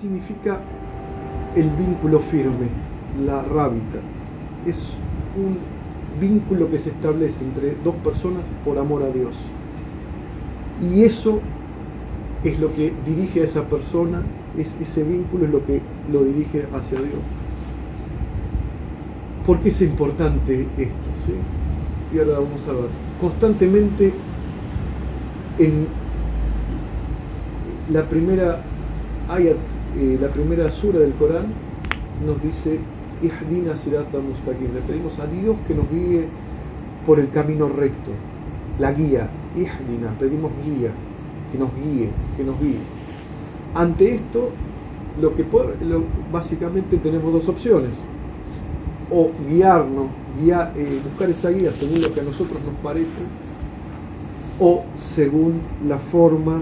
significa el vínculo firme, la rábita? Es un vínculo que se establece entre dos personas por amor a Dios. Y eso es lo que dirige a esa persona, es, ese vínculo es lo que lo dirige hacia Dios. ¿Por qué es importante esto? ¿sí? Y ahora vamos a ver. Constantemente en la primera ayat, eh, la primera sura del Corán nos dice. Le pedimos a Dios que nos guíe por el camino recto, la guía, pedimos guía, que nos guíe, que nos guíe. Ante esto, lo que básicamente tenemos dos opciones. O guiarnos, eh, buscar esa guía según lo que a nosotros nos parece, o según la forma,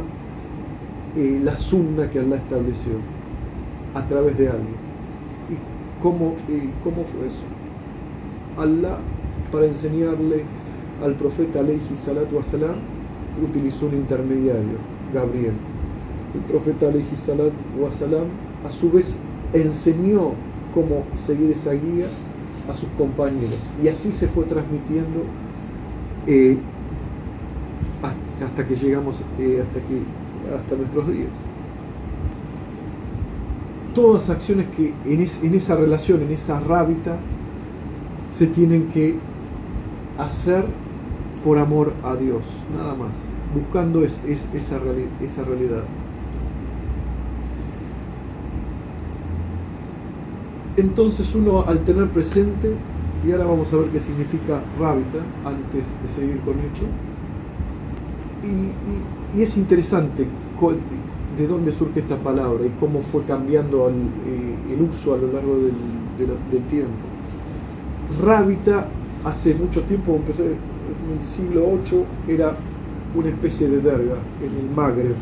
eh, la sunna que Allah estableció a través de alguien. ¿Y cómo, cómo fue eso? Allah, para enseñarle al profeta alayhi salatu wasalam, utilizó un intermediario, Gabriel. El profeta alayhi salatu wasalam, a su vez, enseñó cómo seguir esa guía a sus compañeros. Y así se fue transmitiendo eh, hasta que llegamos eh, hasta, que, hasta nuestros días. Todas acciones que en, esa relación, en esa rábita, se tienen que hacer por amor a Dios, nada más, buscando esa, realidad. Entonces uno al tener presente, y ahora vamos a ver qué significa rábita antes de seguir con esto, y, es interesante de dónde surge esta palabra y cómo fue cambiando el, eh, uso a lo largo del, tiempo. Rábita hace mucho tiempo, empecé en el siglo VIII, era una especie de derga en el Magreb,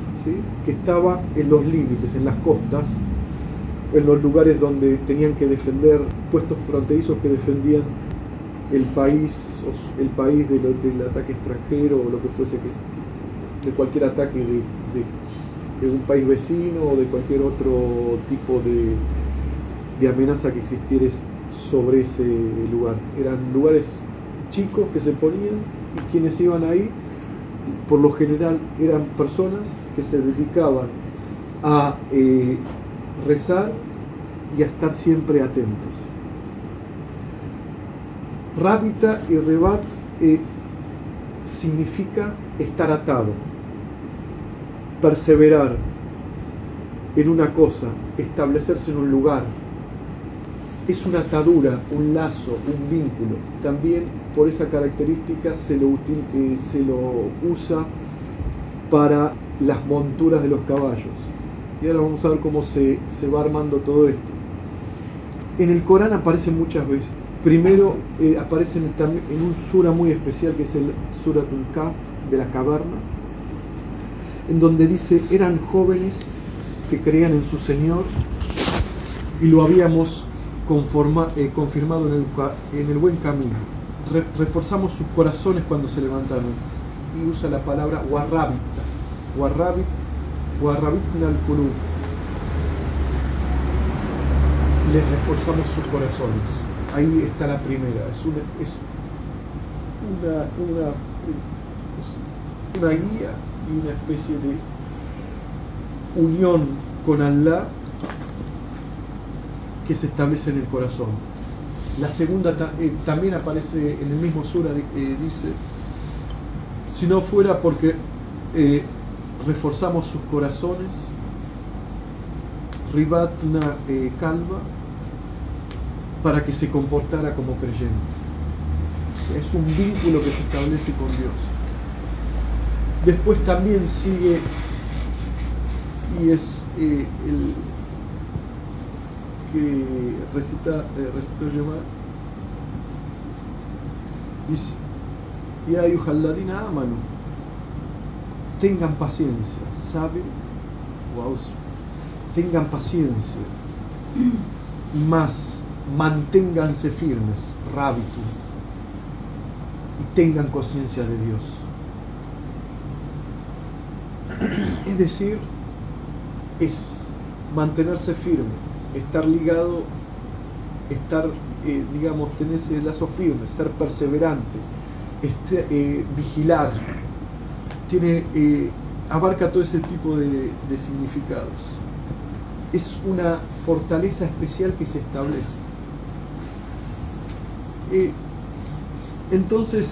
que estaba en los límites, en las costas, en los lugares donde tenían que defender puestos fronterizos que defendían el país, el país del ataque extranjero o lo que fuese que de cualquier ataque de, un país vecino o de cualquier otro tipo de, de amenaza que existiera sobre ese lugar. Eran lugares chicos que se ponían y quienes iban ahí, por lo general, eran personas que se dedicaban a eh, rezar y a estar siempre atentos. Rábita y rebat eh, significa estar atado, perseverar en una cosa, establecerse en un lugar. Es una atadura, un lazo, un vínculo. También por esa característica se lo, eh, se lo usa para las monturas de los caballos. Y ahora vamos a ver cómo se, va armando todo esto. En el Corán aparecen muchas veces. Primero eh, aparecen en un sura muy especial que es el Suratul Kaf de la caverna, en donde dice, eran jóvenes que creían en su Señor y lo habíamos eh, confirmado en el, en el, buen camino. reforzamos sus corazones cuando se levantaron y usa la palabra warrabita. Warrabit les reforzamos sus corazones. Ahí está la primera. Es una, es una, guía y una especie de unión con Allah que se establece en el corazón. La segunda eh, también aparece en el mismo sura, eh, dice, si no fuera porque eh, reforzamos sus corazones, ribatna eh, calva, para que se comportara como creyente. es un vínculo que se establece con Dios. Después también sigue, y es eh, el que recita, eh, recitó Yomar, dice, ayuhalladina amanu, tengan paciencia, ¿saben? Wow. Tengan paciencia. Y más, manténganse firmes, rábito. Y tengan conciencia de Dios. Es decir, es mantenerse firme, estar ligado, estar, eh, digamos, tener ese lazo firme, ser perseverante, este, eh, vigilar, tiene, eh, abarca todo ese tipo de, de significados. Es una fortaleza especial que se establece. entonces,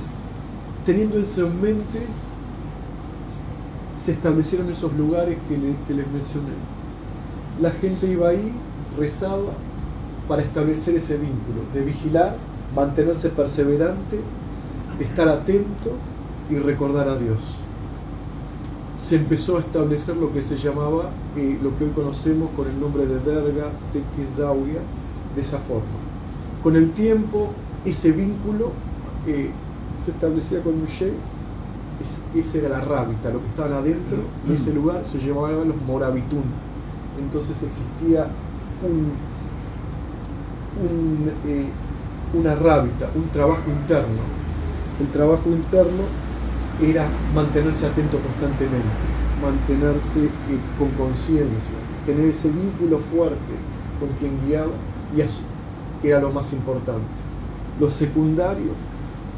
teniendo eso en mente, se establecieron esos lugares que, les mencioné. La gente iba ahí, rezaba para establecer ese vínculo, de vigilar, mantenerse perseverante, estar atento y recordar a Dios. Se empezó a establecer lo que se llamaba, eh, lo que hoy conocemos con el nombre de Derga Tequizauya, de esa forma. Con el tiempo, ese vínculo eh, se establecía con un esa era la rábita, lo que estaban adentro de ese lugar se llamaban los moravitún. Entonces existía un, eh, una rábita, un trabajo interno. El trabajo interno era mantenerse atento constantemente, mantenerse eh, con conciencia, tener ese vínculo fuerte con quien guiaba y eso era lo más importante. Lo secundario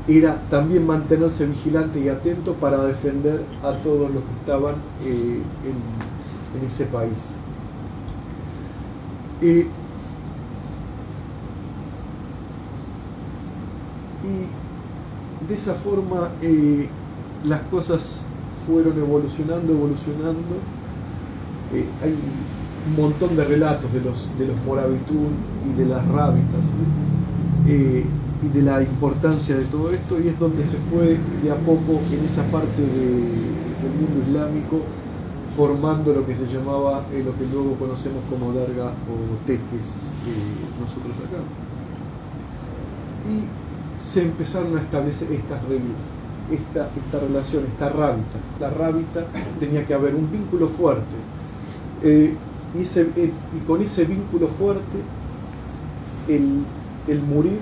era también mantenerse vigilante y atento para defender a todos los que estaban eh, en, ese país. y de esa forma eh, las cosas fueron evolucionando, evolucionando. Eh, hay un montón de relatos de los, de los Moravitún y de las Rábitas y de la importancia de todo esto y es donde se fue de a poco en esa parte del mundo islámico formando lo que se llamaba eh, lo que luego conocemos como Darga o Teques eh, nosotros acá. Y se empezaron a establecer estas reglas, esta, esta relación, esta rábita. La rábita tenía que haber un vínculo fuerte. Eh, y, y, con ese vínculo fuerte, el, el morir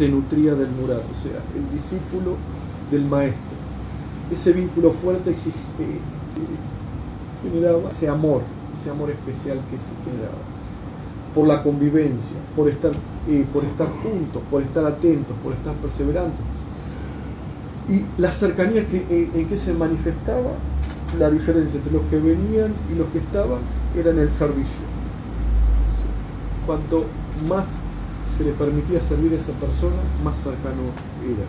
se nutría del mural, o sea, el discípulo del maestro. Ese vínculo fuerte eh, generaba ese amor, ese amor especial que se generaba. Por la convivencia, por estar, eh, por estar juntos, por estar atentos, por estar perseverantes. Y la cercanía que, eh, en que se manifestaba, la diferencia entre los que venían y los que estaban era en el servicio. Cuanto más se le permitía servir a esa persona, más cercano era.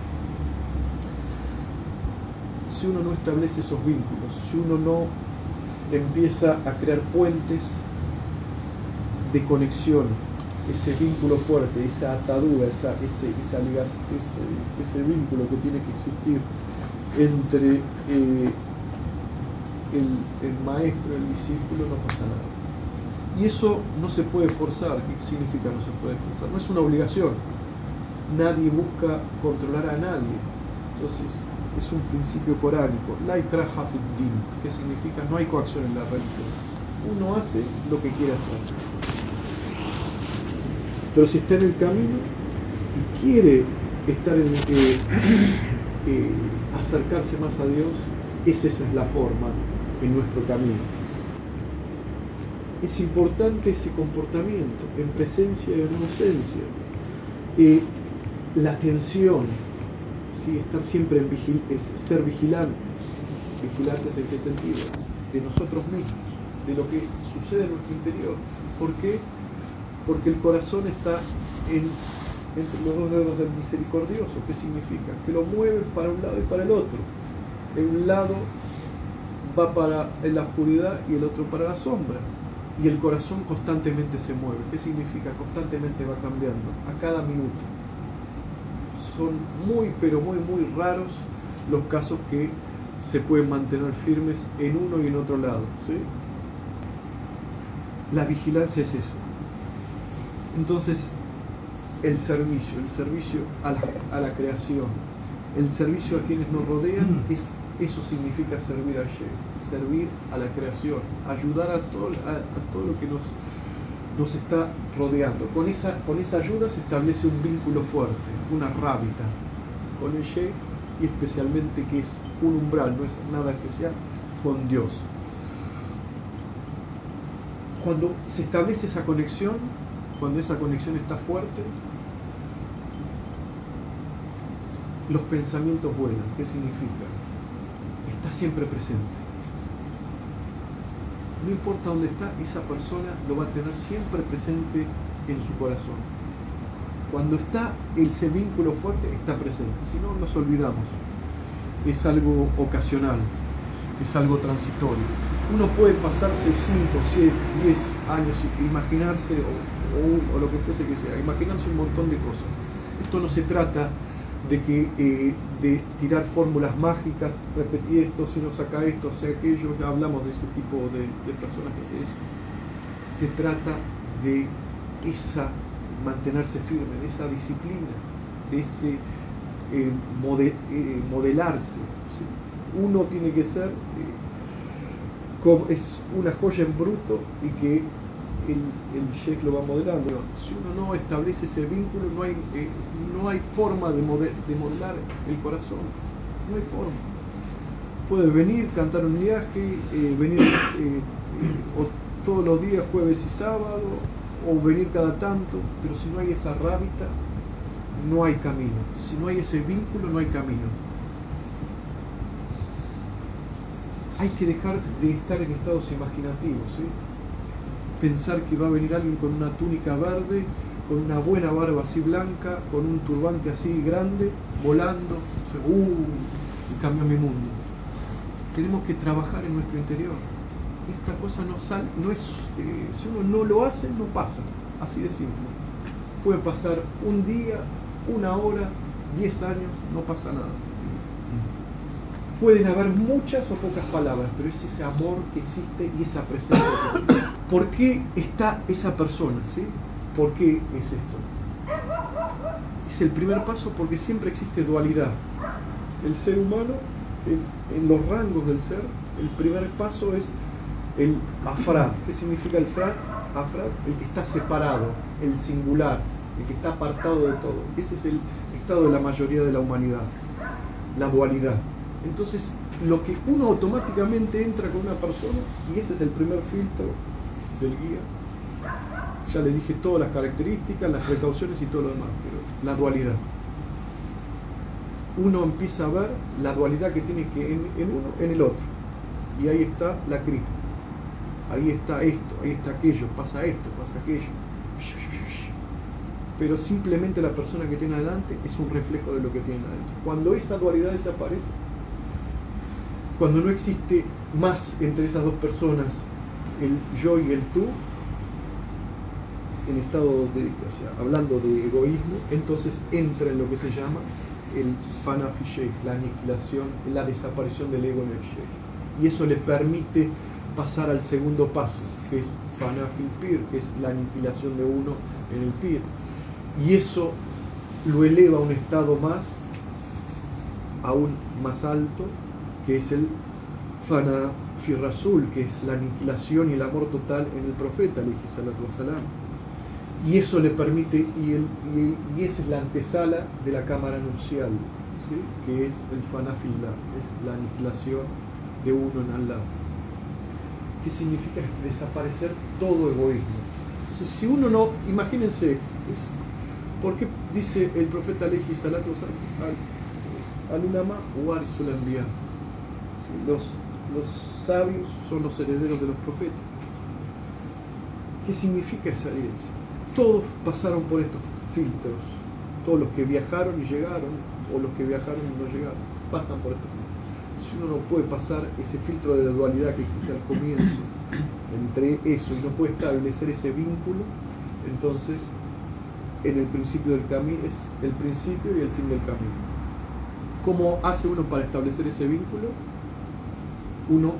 Si uno no establece esos vínculos, si uno no empieza a crear puentes de conexión, ese vínculo fuerte, esa atadura, esa, ese, esa ese, ese, vínculo que tiene que existir entre eh, el, el maestro y el discípulo, no pasa nada. Y eso no se puede forzar. ¿Qué significa no se puede forzar? No es una obligación. Nadie busca controlar a nadie. Entonces, es un principio coránico. La din, que significa no hay coacción en la religión. Uno hace lo que quiere hacer. Pero si está en el camino y quiere estar en eh, eh, acercarse más a Dios, esa es la forma en nuestro camino es importante ese comportamiento en presencia y en ausencia. Eh, la atención, ¿sí? estar siempre en vigil es ser vigilantes. Vigilantes en qué sentido? De nosotros mismos, de lo que sucede en nuestro interior. ¿Por qué? Porque el corazón está en, entre los dos dedos del misericordioso. ¿Qué significa? Que lo mueve para un lado y para el otro. En un lado va para la oscuridad y el otro para la sombra y el corazón constantemente se mueve. ¿Qué significa? Constantemente va cambiando, a cada minuto. Son muy, pero muy, muy raros los casos que se pueden mantener firmes en uno y en otro lado. ¿sí? La vigilancia es eso. Entonces, el servicio, el servicio a la, a la creación, el servicio a quienes nos rodean es eso significa servir a servir a la creación, ayudar a todo, a, todo lo que nos, nos está rodeando. Con esa, con esa ayuda se establece un vínculo fuerte, una rábita con el Sheikh y especialmente que es un umbral, no es nada especial, con Dios. cuando se establece esa conexión, cuando esa conexión está fuerte, los pensamientos vuelan. ¿Qué significa? Está siempre presente. No importa dónde está, esa persona lo va a tener siempre presente en su corazón. Cuando está ese vínculo fuerte, está presente. Si no, nos olvidamos. Es algo ocasional, es algo transitorio. Uno puede pasarse 5, 7, 10 años imaginarse, o, o lo que fuese que sea, imaginarse un montón de cosas. Esto no se trata de que eh, de tirar fórmulas mágicas, repetir esto, si no saca esto, hace aquello, hablamos de ese tipo de, personas que hacen eso. Se trata de esa mantenerse firme, de esa disciplina, de ese eh, eh, modelarse. Uno tiene que ser como es una joya en bruto y que el, el lo va modelando. Si uno no establece ese vínculo, no hay, eh, no hay forma de, de modelar el corazón. No hay forma. Puede venir, cantar un viaje, eh, venir eh, todos los días, jueves y sábado, o venir cada tanto, pero si no hay esa rábita, no hay camino. Si no hay ese vínculo, no hay camino. Hay que dejar de estar en estados imaginativos. Pensar que va a venir alguien con una túnica verde, con una buena barba así blanca, con un turbante así grande, volando, uh, y cambió mi mundo. Tenemos que trabajar en nuestro interior. Esta cosa no sale, no es, eh, si uno no lo hace, no pasa. Así de simple. Puede pasar un día, una hora, diez años, no pasa nada. Pueden haber muchas o pocas palabras, pero es ese amor que existe y esa presencia. ¿Por qué está esa persona? ¿sí? ¿Por qué es esto? Es el primer paso porque siempre existe dualidad. El ser humano, en los rangos del ser, el primer paso es el afrad. ¿Qué significa el frad? Afrad, el que está separado, el singular, el que está apartado de todo. Ese es el estado de la mayoría de la humanidad, la dualidad. Entonces, lo que uno automáticamente entra con una persona, y ese es el primer filtro del guía, ya le dije todas las características, las precauciones y todo lo demás, pero la dualidad. Uno empieza a ver la dualidad que tiene que en, uno, en el otro. Y ahí está la crítica. Ahí está esto, ahí está aquello, pasa esto, pasa aquello. Pero simplemente la persona que tiene adelante es un reflejo de lo que tiene adentro. Cuando esa dualidad desaparece, cuando no existe más entre esas dos personas el yo y el tú, en estado de, hablando de egoísmo, entonces entra en lo que se llama el fanafi la aniquilación, la desaparición del ego en el sheikh. Y eso le permite pasar al segundo paso, que es fanafi pir, que es la aniquilación de uno en el pir. Y eso lo eleva a un estado más, aún más alto, que es el Fana Firrazul, que es la aniquilación y el amor total en el profeta, salam. Y eso le permite, y, esa es la antesala de la cámara nupcial, que es el Fanafillah, es la aniquilación de uno en Allah. ¿Qué significa desaparecer todo egoísmo? Entonces, si uno no, imagínense, es, ¿por qué dice el profeta Aleji Salatu al, al Ulama o? Los, los sabios son los herederos de los profetas. ¿Qué significa esa evidencia? Todos pasaron por estos filtros. Todos los que viajaron y llegaron, o los que viajaron y no llegaron, pasan por estos filtros. Si uno no puede pasar ese filtro de dualidad que existe al comienzo entre eso y no puede establecer ese vínculo, entonces en el principio del camino es el principio y el fin del camino. ¿Cómo hace uno para establecer ese vínculo? Uno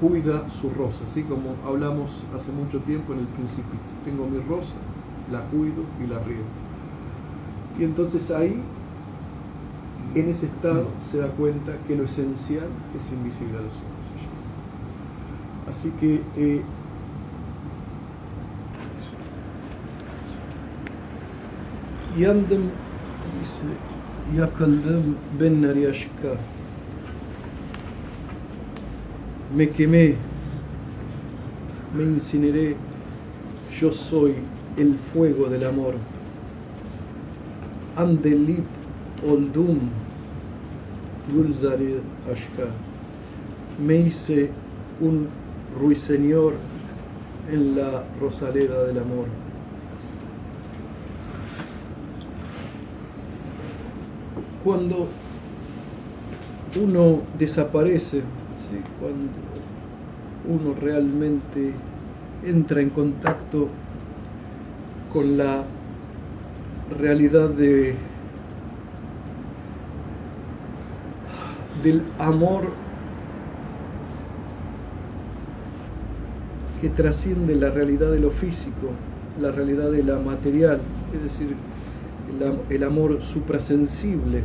cuida su rosa, así como hablamos hace mucho tiempo en el principito. Tengo mi rosa, la cuido y la riego. Y entonces ahí, en ese estado, se da cuenta que lo esencial es invisible a los ojos. Así que eh, Yandem dice, Yakaldem ben Nariashka me quemé me incineré, yo soy el fuego del amor. Andelip oldum Gulzari Ashka. Me hice un ruiseñor en la rosaleda del amor. Cuando uno desaparece, cuando uno realmente entra en contacto con la realidad de, del amor que trasciende la realidad de lo físico, la realidad de la material, es decir, el, el amor suprasensible,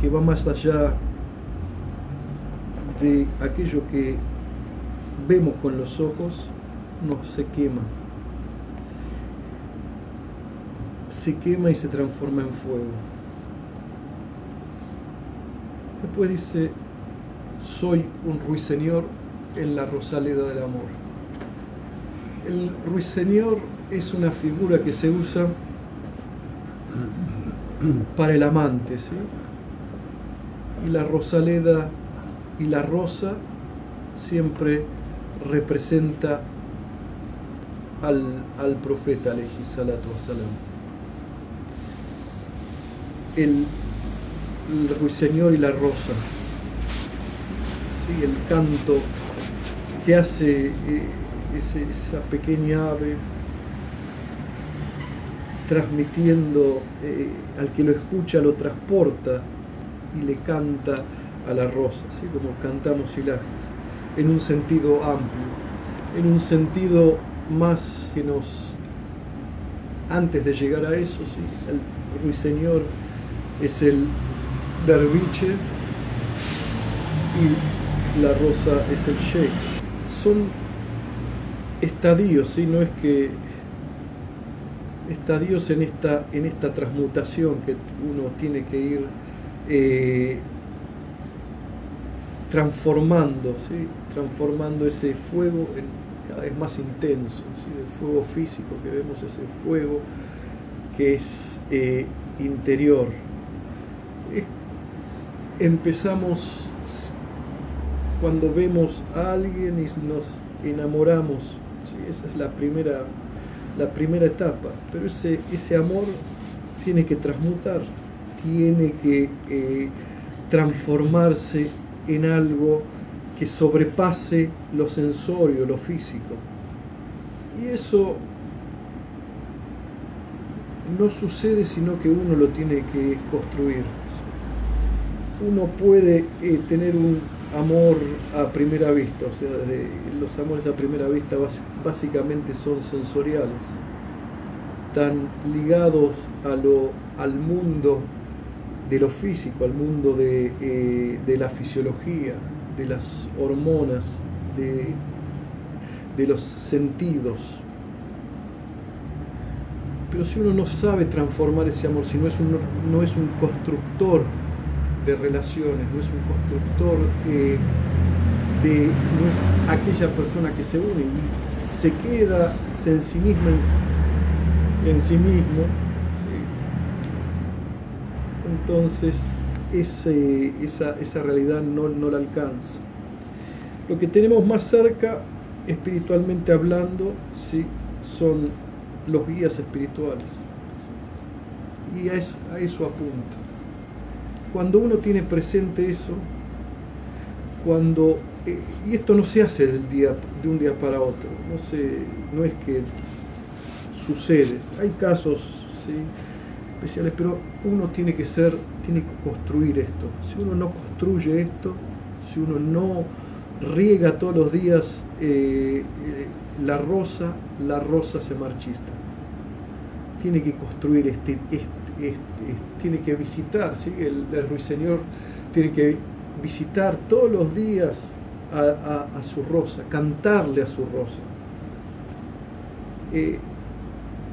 que va más allá de aquello que vemos con los ojos, no se quema. Se quema y se transforma en fuego. Después dice, soy un ruiseñor en la rosaleda del amor. El ruiseñor es una figura que se usa para el amante, ¿sí? Y la rosaleda y la rosa siempre representa al, al profeta, salatu El, el ruiseñor y la rosa, ¿sí? el canto que hace eh, esa pequeña ave transmitiendo eh, al que lo escucha, lo transporta y le canta a la rosa, ¿sí? como cantamos hilajes, en un sentido amplio, en un sentido más que nos, antes de llegar a eso, ¿sí? el ruiseñor es el derviche y la rosa es el sheikh. Son estadios, ¿sí? no es que estadios en esta, en esta transmutación que uno tiene que ir eh, transformando, ¿sí? transformando ese fuego cada vez más intenso, ¿sí? el fuego físico que vemos, ese fuego que es eh, interior. empezamos cuando vemos a alguien y nos enamoramos, esa es la primera, la primera etapa, pero ese, ese amor tiene que transmutar, tiene que eh, transformarse en algo que sobrepase lo sensorio, lo físico. Y eso no sucede sino que uno lo tiene que construir. Uno puede eh, tener un amor a primera vista, o sea, los amores a primera vista básicamente son sensoriales, tan ligados a lo, al mundo de lo físico, al mundo de, eh, de la fisiología, de las hormonas, de, de los sentidos. Pero si uno no sabe transformar ese amor, si no es un, no es un constructor de relaciones, no es un constructor eh, de, no es aquella persona que se une y se queda en sí misma en, en sí mismo, entonces esa, esa, realidad no, no la alcanza. Lo que tenemos más cerca, espiritualmente hablando, ¿sí? son los guías espirituales. Y a, eso apunta. Cuando uno tiene presente eso, cuando eh, y esto no se hace del día, de un día para otro, no, no es que sucede, hay casos, ¿sí? Especiales, pero uno tiene que ser, tiene que construir esto. Si uno no construye esto, si uno no riega todos los días eh, eh, la rosa, la rosa se marchista. Tiene que construir este, este, este, tiene que visitar, ¿sí? el, ruiseñor tiene que visitar todos los días a, su rosa, cantarle a su rosa. Eh,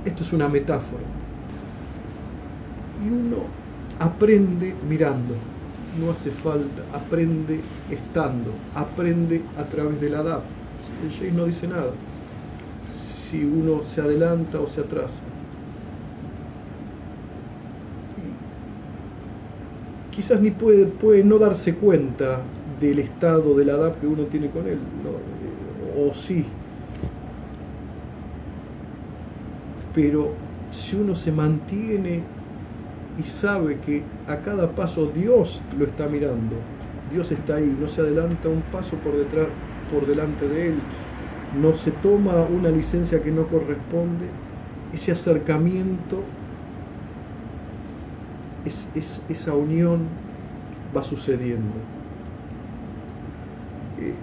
esto es una metáfora y uno aprende mirando. no hace falta, aprende estando, aprende a través del adap. El Sheikh no dice nada. Si uno se adelanta o se atrasa. Y quizás ni puede, puede no darse cuenta del estado del adap que uno tiene con él, o sí. Pero si uno se mantiene y sabe que a cada paso Dios lo está mirando, Dios está ahí, no se adelanta un paso por detrás, por delante de él, no se toma una licencia que no corresponde, ese acercamiento, es, esa unión va sucediendo. Eh,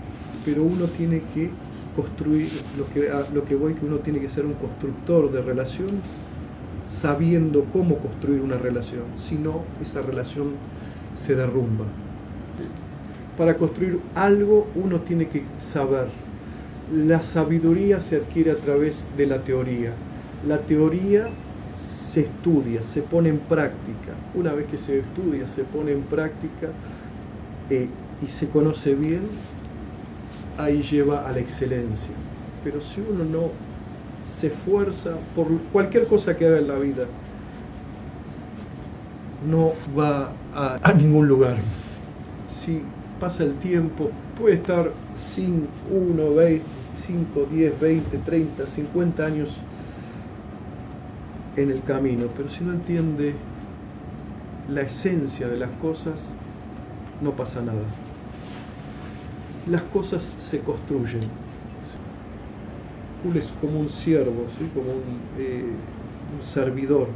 pero uno tiene que construir, lo que, lo que voy que uno tiene que ser un constructor de relaciones sabiendo cómo construir una relación, si no, esa relación se derrumba. Para construir algo uno tiene que saber. La sabiduría se adquiere a través de la teoría. La teoría se estudia, se pone en práctica. Una vez que se estudia, se pone en práctica eh, y se conoce bien, ahí lleva a la excelencia. Pero si uno no se esfuerza por cualquier cosa que haga en la vida, no va a, ningún lugar. Si pasa el tiempo, puede estar sin 1, 20, 5, 10, 20, 30, 50 años en el camino, pero si no entiende la esencia de las cosas, no pasa nada. Las cosas se construyen, es como un siervo, ¿sí? como un, eh, servidor.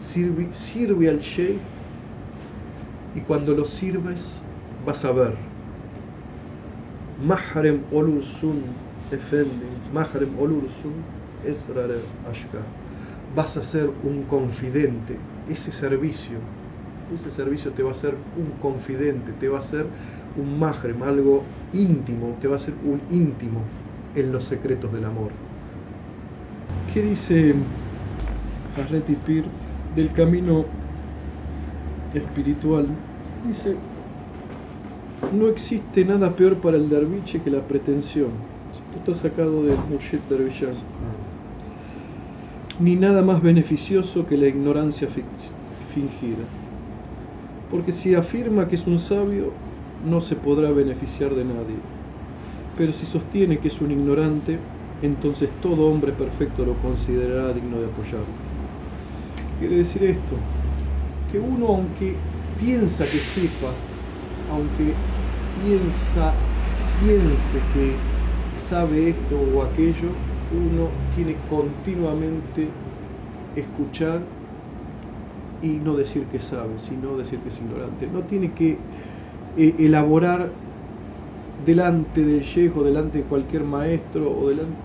Sirve, sirve al sheikh y cuando lo sirves vas a ver. Mahrem olursun efendim, Mahrem olursun esrare ashka. Vas a ser un confidente. Ese servicio, ese servicio te va a ser un confidente, te va a ser un mahrem, algo íntimo, te va a ser un íntimo en los secretos del amor. ¿Qué dice Harreti Pir del camino espiritual? Dice, no existe nada peor para el derviche que la pretensión. Está sacado de Murshid Dervishaz. Ni nada más beneficioso que la ignorancia fingida. Porque si afirma que es un sabio, no se podrá beneficiar de nadie pero si sostiene que es un ignorante, entonces todo hombre perfecto lo considerará digno de apoyarlo. Quiere decir esto, que uno aunque piensa que sepa, aunque piensa, piense que sabe esto o aquello, uno tiene continuamente escuchar y no decir que sabe, sino decir que es ignorante. No tiene que eh, elaborar delante del yejo, delante de cualquier maestro o delante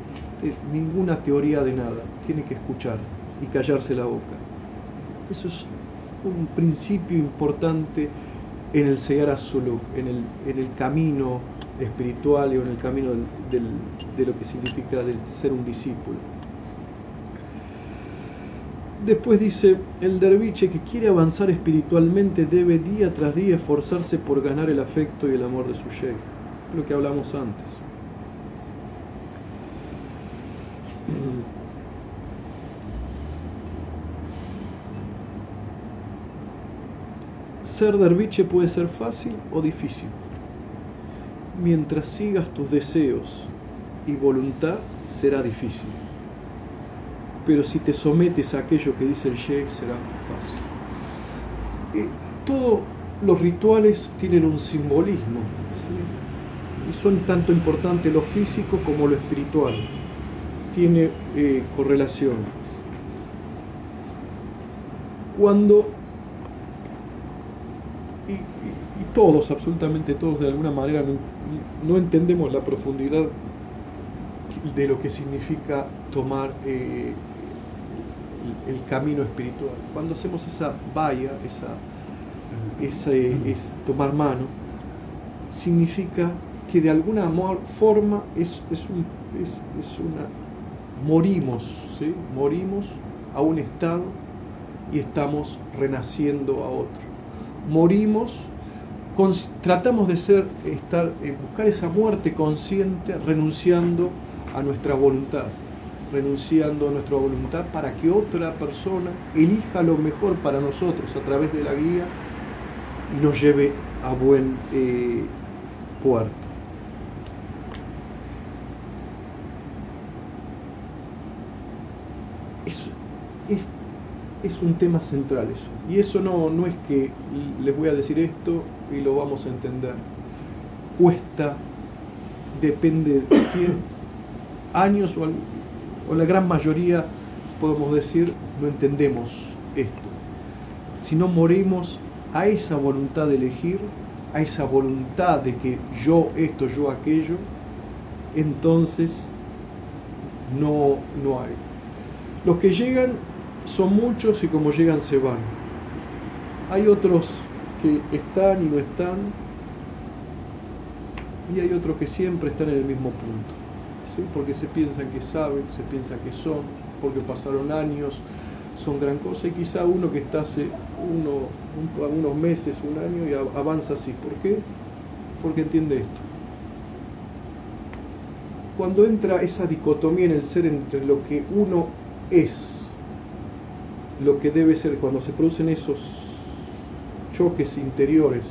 de ninguna teoría de nada. Tiene que escuchar y callarse la boca. Eso es un principio importante en el Segar Suluk, en el, en el camino espiritual y en el camino de lo que significa ser un discípulo. Después dice, el derviche que quiere avanzar espiritualmente debe día tras día esforzarse por ganar el afecto y el amor de su sheikh lo que hablamos antes. Ser derviche puede ser fácil o difícil. Mientras sigas tus deseos y voluntad, será difícil. Pero si te sometes a aquello que dice el Sheikh, será fácil. Eh, todos los rituales tienen un simbolismo y son tanto importante lo físico como lo espiritual. Tiene eh, correlación. Cuando, y, todos, absolutamente todos, de alguna manera no, entendemos la profundidad de lo que significa tomar eh, el, camino espiritual. Cuando hacemos esa valla, esa, es tomar mano, significa que de alguna forma es, es, un, es, una... morimos, morimos a un estado y estamos renaciendo a otro. Morimos tratamos de ser, estar, eh, buscar esa muerte consciente renunciando a nuestra voluntad, renunciando a nuestra voluntad para que otra persona elija lo mejor para nosotros a través de la guía y nos lleve a buen eh, puerto. Es, es es un tema central eso. Y eso no, no es que les voy a decir esto y lo vamos a entender. Cuesta, depende de quién, años o, o la gran mayoría, podemos decir, no entendemos esto. Si no morimos a esa voluntad de elegir, a esa voluntad de que yo esto, yo aquello, entonces no, no hay. Los que llegan son muchos y como llegan se van. Hay otros que están y no están, y hay otros que siempre están en el mismo punto, ¿sí? porque se piensan que saben, se piensan que son, porque pasaron años, son gran cosa, y quizá uno que está hace uno, unos meses, un año, y avanza así. ¿Por qué? Porque entiende esto. Cuando entra esa dicotomía en el ser entre lo que uno es lo que debe ser cuando se producen esos choques interiores,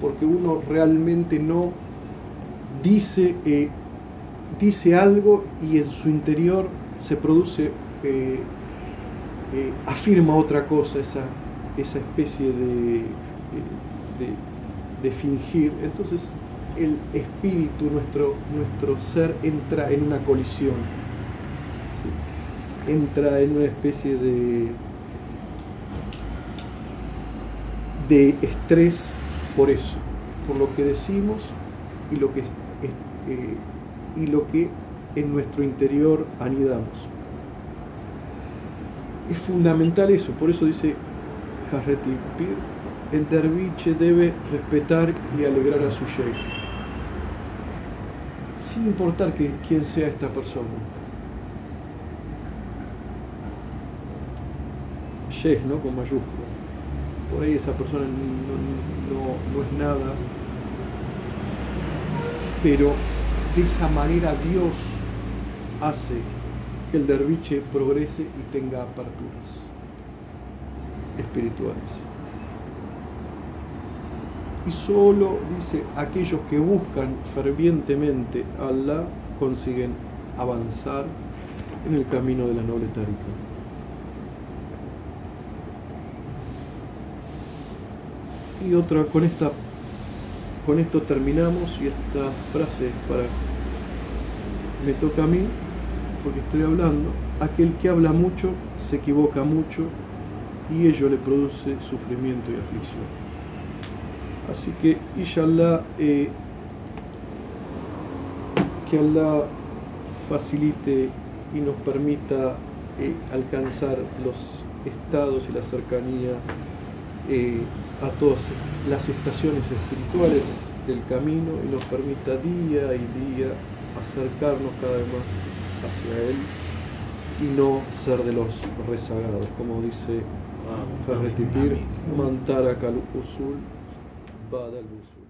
porque uno realmente no dice, eh, dice algo y en su interior se produce, eh, eh, afirma otra cosa, esa, esa especie de, de, fingir. Entonces el espíritu, nuestro, nuestro ser, entra en una colisión, entra en una especie de de estrés por eso, por lo que decimos y lo que, eh, y lo que en nuestro interior anidamos. Es fundamental eso, por eso dice Harreti Pir, el derviche debe respetar y alegrar a su sheikh, sin importar que, quién sea esta persona. Sheikh, ¿no? Con mayúscula por ahí esa persona no, es nada, pero de esa manera Dios hace que el derviche progrese y tenga aperturas espirituales. Y solo, dice, aquellos que buscan fervientemente a Allah consiguen avanzar en el camino de la noble tarika. Y otra, con esta con esto terminamos y esta frase para me toca a mí porque estoy hablando. Aquel que habla mucho se equivoca mucho y ello le produce sufrimiento y aflicción. Así que inshallah eh, que Allah facilite y nos permita eh, alcanzar los estados y la cercanía eh, a todas las estaciones espirituales del camino y nos permita día y día acercarnos cada vez más hacia Él y no ser de los rezagados, como dice Harretipir, Mantara Kal Usul, Bada al Usul.